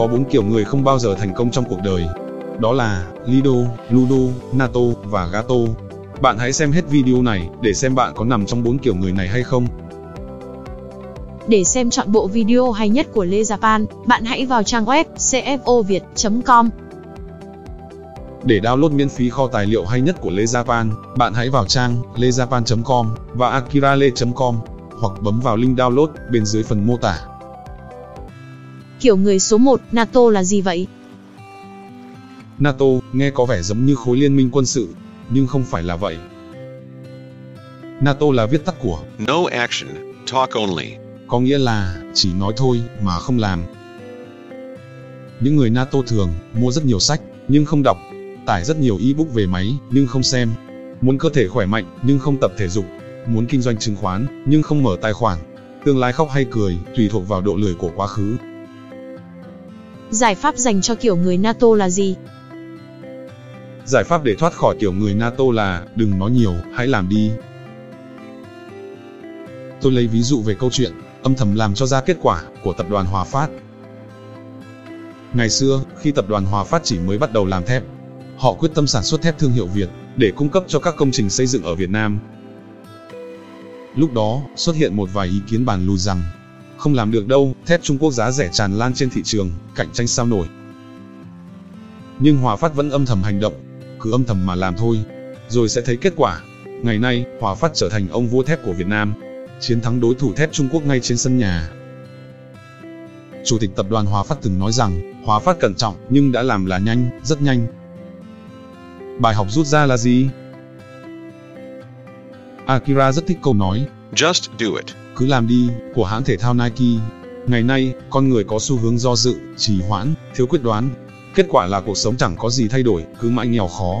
có bốn kiểu người không bao giờ thành công trong cuộc đời. Đó là Lido, Ludo, Nato và Gato. Bạn hãy xem hết video này để xem bạn có nằm trong bốn kiểu người này hay không. Để xem chọn bộ video hay nhất của Lê Japan, bạn hãy vào trang web cfoviet.com. Để download miễn phí kho tài liệu hay nhất của Lê Japan, bạn hãy vào trang lejapan.com và akirale.com hoặc bấm vào link download bên dưới phần mô tả. Kiểu người số 1, NATO là gì vậy? NATO nghe có vẻ giống như khối liên minh quân sự, nhưng không phải là vậy. NATO là viết tắt của No action, talk only. có nghĩa là chỉ nói thôi mà không làm. Những người NATO thường mua rất nhiều sách nhưng không đọc, tải rất nhiều ebook về máy nhưng không xem, muốn cơ thể khỏe mạnh nhưng không tập thể dục, muốn kinh doanh chứng khoán nhưng không mở tài khoản. Tương lai khóc hay cười tùy thuộc vào độ lười của quá khứ. Giải pháp dành cho kiểu người NATO là gì? Giải pháp để thoát khỏi kiểu người NATO là đừng nói nhiều, hãy làm đi. Tôi lấy ví dụ về câu chuyện âm thầm làm cho ra kết quả của tập đoàn Hòa Phát. Ngày xưa, khi tập đoàn Hòa Phát chỉ mới bắt đầu làm thép, họ quyết tâm sản xuất thép thương hiệu Việt để cung cấp cho các công trình xây dựng ở Việt Nam. Lúc đó, xuất hiện một vài ý kiến bàn lùi rằng không làm được đâu, thép Trung Quốc giá rẻ tràn lan trên thị trường, cạnh tranh sao nổi. Nhưng Hòa Phát vẫn âm thầm hành động, cứ âm thầm mà làm thôi, rồi sẽ thấy kết quả. Ngày nay, Hòa Phát trở thành ông vua thép của Việt Nam, chiến thắng đối thủ thép Trung Quốc ngay trên sân nhà. Chủ tịch tập đoàn Hòa Phát từng nói rằng, Hòa Phát cẩn trọng nhưng đã làm là nhanh, rất nhanh. Bài học rút ra là gì? Akira rất thích câu nói, Just do it cứ làm đi, của hãng thể thao Nike. Ngày nay, con người có xu hướng do dự, trì hoãn, thiếu quyết đoán. Kết quả là cuộc sống chẳng có gì thay đổi, cứ mãi nghèo khó.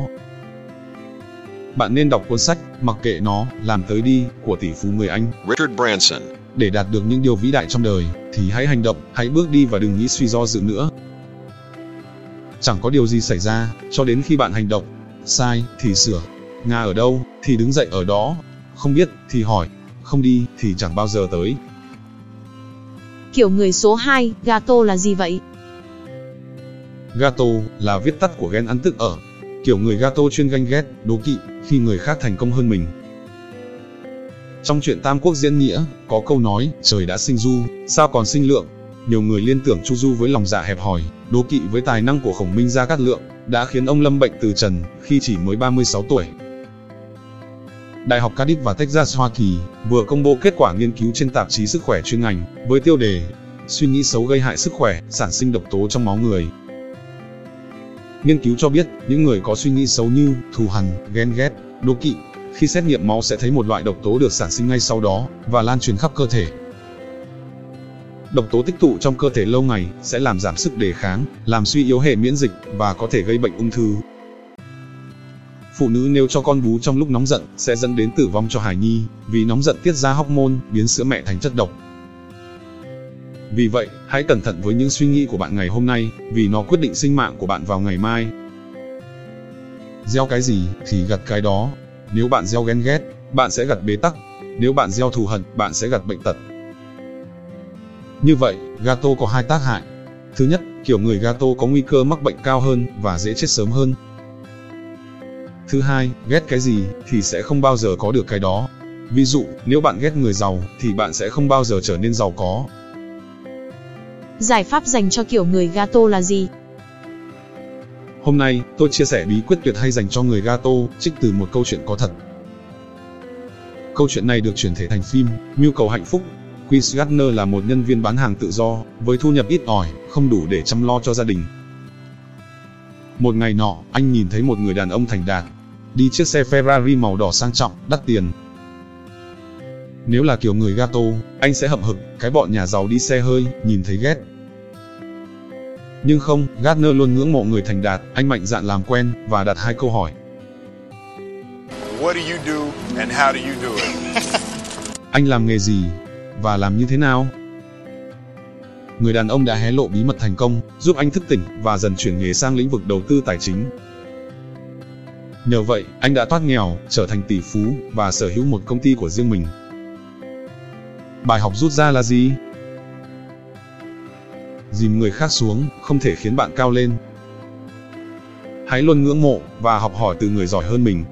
Bạn nên đọc cuốn sách, mặc kệ nó, làm tới đi, của tỷ phú người Anh. Richard Branson. Để đạt được những điều vĩ đại trong đời, thì hãy hành động, hãy bước đi và đừng nghĩ suy do dự nữa. Chẳng có điều gì xảy ra, cho đến khi bạn hành động. Sai, thì sửa. Nga ở đâu, thì đứng dậy ở đó. Không biết, thì hỏi. Không đi, thì chẳng bao giờ tới. Kiểu người số 2, Gato là gì vậy? Gato là viết tắt của ghen ăn tức ở. Kiểu người Gato chuyên ganh ghét, đố kỵ khi người khác thành công hơn mình. Trong truyện Tam Quốc diễn nghĩa, có câu nói, trời đã sinh du, sao còn sinh lượng? Nhiều người liên tưởng Chu Du với lòng dạ hẹp hòi, đố kỵ với tài năng của Khổng Minh Gia Cát Lượng, đã khiến ông lâm bệnh từ trần khi chỉ mới 36 tuổi. Đại học Cardiff và Texas Hoa Kỳ vừa công bố kết quả nghiên cứu trên tạp chí sức khỏe chuyên ngành với tiêu đề Suy nghĩ xấu gây hại sức khỏe, sản sinh độc tố trong máu người. Nghiên cứu cho biết, những người có suy nghĩ xấu như thù hằn, ghen ghét, đố kỵ, khi xét nghiệm máu sẽ thấy một loại độc tố được sản sinh ngay sau đó và lan truyền khắp cơ thể. Độc tố tích tụ trong cơ thể lâu ngày sẽ làm giảm sức đề kháng, làm suy yếu hệ miễn dịch và có thể gây bệnh ung thư. Phụ nữ nếu cho con bú trong lúc nóng giận sẽ dẫn đến tử vong cho hài nhi, vì nóng giận tiết ra hormone biến sữa mẹ thành chất độc. Vì vậy, hãy cẩn thận với những suy nghĩ của bạn ngày hôm nay, vì nó quyết định sinh mạng của bạn vào ngày mai. Gieo cái gì thì gặt cái đó. Nếu bạn gieo ghen ghét, bạn sẽ gặt bế tắc. Nếu bạn gieo thù hận, bạn sẽ gặt bệnh tật. Như vậy, gato có hai tác hại. Thứ nhất, kiểu người gato có nguy cơ mắc bệnh cao hơn và dễ chết sớm hơn. Thứ hai, ghét cái gì thì sẽ không bao giờ có được cái đó. Ví dụ, nếu bạn ghét người giàu thì bạn sẽ không bao giờ trở nên giàu có. Giải pháp dành cho kiểu người Gato là gì? Hôm nay, tôi chia sẻ bí quyết tuyệt hay dành cho người Gato, trích từ một câu chuyện có thật. Câu chuyện này được chuyển thể thành phim, Mưu cầu hạnh phúc. Chris Gardner là một nhân viên bán hàng tự do, với thu nhập ít ỏi, không đủ để chăm lo cho gia đình. Một ngày nọ, anh nhìn thấy một người đàn ông thành đạt, đi chiếc xe Ferrari màu đỏ sang trọng, đắt tiền. Nếu là kiểu người Gato, anh sẽ hậm hực, cái bọn nhà giàu đi xe hơi, nhìn thấy ghét. Nhưng không, Gardner luôn ngưỡng mộ người thành đạt, anh mạnh dạn làm quen, và đặt hai câu hỏi. What do you do and how do you do it? Anh làm nghề gì? Và làm như thế nào? Người đàn ông đã hé lộ bí mật thành công, giúp anh thức tỉnh và dần chuyển nghề sang lĩnh vực đầu tư tài chính. Nhờ vậy, anh đã thoát nghèo, trở thành tỷ phú và sở hữu một công ty của riêng mình. Bài học rút ra là gì? dìm người khác xuống, không thể khiến bạn cao lên. Hãy luôn ngưỡng mộ và học hỏi từ người giỏi hơn mình.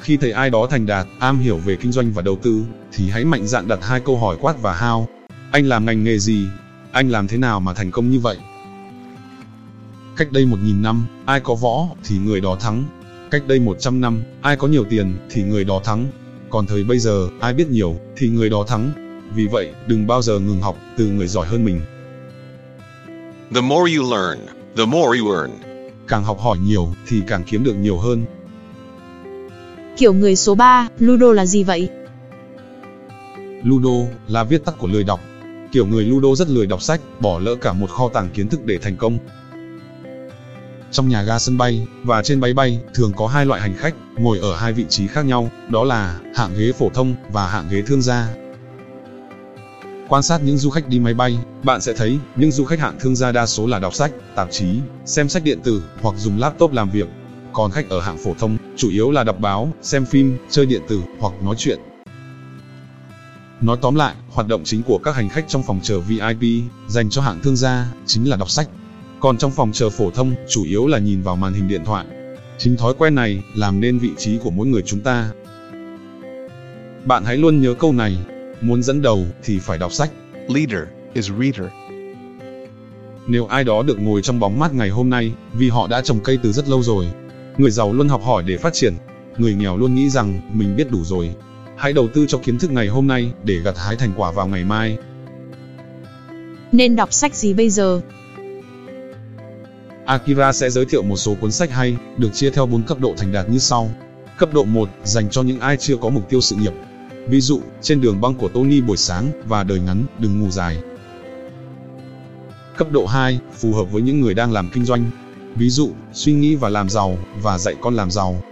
Khi thấy ai đó thành đạt, am hiểu về kinh doanh và đầu tư, thì hãy mạnh dạn đặt hai câu hỏi quát và how. Anh làm ngành nghề gì? Anh làm thế nào mà thành công như vậy? Cách đây 1.000 năm, ai có võ thì người đó thắng. Cách đây 100 năm, ai có nhiều tiền thì người đó thắng. Còn thời bây giờ, ai biết nhiều thì người đó thắng. Vì vậy, đừng bao giờ ngừng học từ người giỏi hơn mình. The more you learn, the more you earn. Càng học hỏi nhiều thì càng kiếm được nhiều hơn. Kiểu người số 3, Ludo là gì vậy? Ludo là viết tắt của lười đọc. Kiểu người Ludo rất lười đọc sách, bỏ lỡ cả một kho tàng kiến thức để thành công. Trong nhà ga sân bay và trên máy bay thường có hai loại hành khách ngồi ở hai vị trí khác nhau, đó là hạng ghế phổ thông và hạng ghế thương gia. Quan sát những du khách đi máy bay, bạn sẽ thấy những du khách hạng thương gia đa số là đọc sách, tạp chí, xem sách điện tử hoặc dùng laptop làm việc. Còn khách ở hạng phổ thông chủ yếu là đọc báo, xem phim, chơi điện tử hoặc nói chuyện. Nói tóm lại, hoạt động chính của các hành khách trong phòng chờ VIP dành cho hạng thương gia chính là đọc sách. Còn trong phòng chờ phổ thông, chủ yếu là nhìn vào màn hình điện thoại. Chính thói quen này làm nên vị trí của mỗi người chúng ta. Bạn hãy luôn nhớ câu này, muốn dẫn đầu thì phải đọc sách. Leader is reader. Nếu ai đó được ngồi trong bóng mát ngày hôm nay, vì họ đã trồng cây từ rất lâu rồi. Người giàu luôn học hỏi để phát triển, người nghèo luôn nghĩ rằng mình biết đủ rồi. Hãy đầu tư cho kiến thức ngày hôm nay để gặt hái thành quả vào ngày mai. Nên đọc sách gì bây giờ? Akira sẽ giới thiệu một số cuốn sách hay, được chia theo 4 cấp độ thành đạt như sau. Cấp độ 1 dành cho những ai chưa có mục tiêu sự nghiệp. Ví dụ, trên đường băng của Tony buổi sáng và đời ngắn, đừng ngủ dài. Cấp độ 2 phù hợp với những người đang làm kinh doanh. Ví dụ, suy nghĩ và làm giàu và dạy con làm giàu.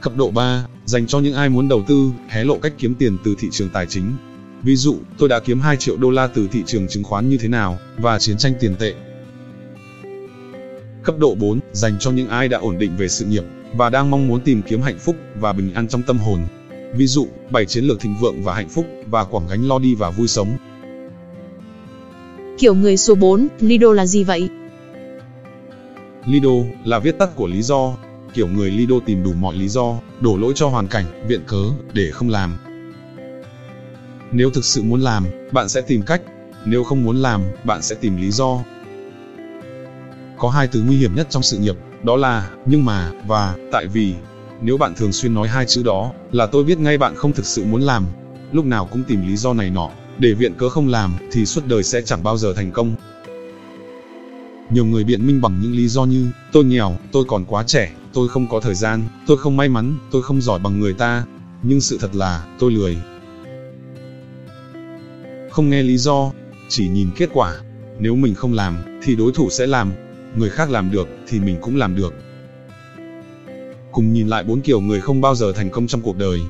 Cấp độ 3 dành cho những ai muốn đầu tư, hé lộ cách kiếm tiền từ thị trường tài chính. Ví dụ, tôi đã kiếm 2 triệu đô la từ thị trường chứng khoán như thế nào và chiến tranh tiền tệ. Cấp độ 4 dành cho những ai đã ổn định về sự nghiệp và đang mong muốn tìm kiếm hạnh phúc và bình an trong tâm hồn. Ví dụ, 7 chiến lược thịnh vượng và hạnh phúc và quảng gánh lo đi và vui sống. Kiểu người số 4, Lido là gì vậy? Lido là viết tắt của lý do. Kiểu người Lido tìm đủ mọi lý do, đổ lỗi cho hoàn cảnh, viện cớ để không làm. Nếu thực sự muốn làm, bạn sẽ tìm cách. Nếu không muốn làm, bạn sẽ tìm lý do. Có hai từ nguy hiểm nhất trong sự nghiệp, đó là nhưng mà và tại vì. Nếu bạn thường xuyên nói hai chữ đó, là tôi biết ngay bạn không thực sự muốn làm. Lúc nào cũng tìm lý do này nọ, để viện cớ không làm, thì suốt đời sẽ chẳng bao giờ thành công. Nhiều người biện minh bằng những lý do như, tôi nghèo, tôi còn quá trẻ, tôi không có thời gian, tôi không may mắn, tôi không giỏi bằng người ta. Nhưng sự thật là, tôi lười. Không nghe lý do, chỉ nhìn kết quả. Nếu mình không làm, thì đối thủ sẽ làm. Người khác làm được, thì mình cũng làm được. Cùng nhìn lại bốn kiểu người không bao giờ thành công trong cuộc đời.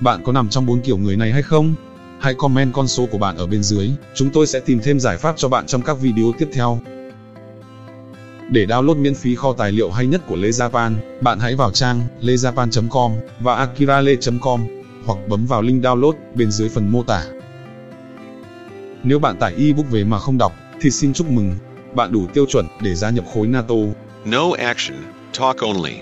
Bạn có nằm trong bốn kiểu người này hay không? Hãy comment con số của bạn ở bên dưới, chúng tôi sẽ tìm thêm giải pháp cho bạn trong các video tiếp theo. Để download miễn phí kho tài liệu hay nhất của Lê Japan, bạn hãy vào trang lejapan.com và akirale.com hoặc bấm vào link download bên dưới phần mô tả. Nếu bạn tải ebook về mà không đọc, thì xin chúc mừng, bạn đủ tiêu chuẩn để gia nhập khối NATO. No action, talk only.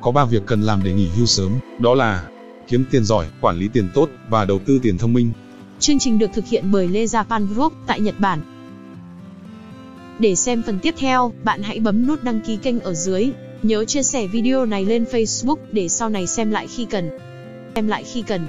Có 3 việc cần làm để nghỉ hưu sớm, đó là kiếm tiền giỏi, quản lý tiền tốt và đầu tư tiền thông minh. Chương trình được thực hiện bởi Lê Japan Group tại Nhật Bản. Để xem phần tiếp theo, bạn hãy bấm nút đăng ký kênh ở dưới. Nhớ chia sẻ video này lên Facebook để sau này xem lại khi cần. Xem lại khi cần.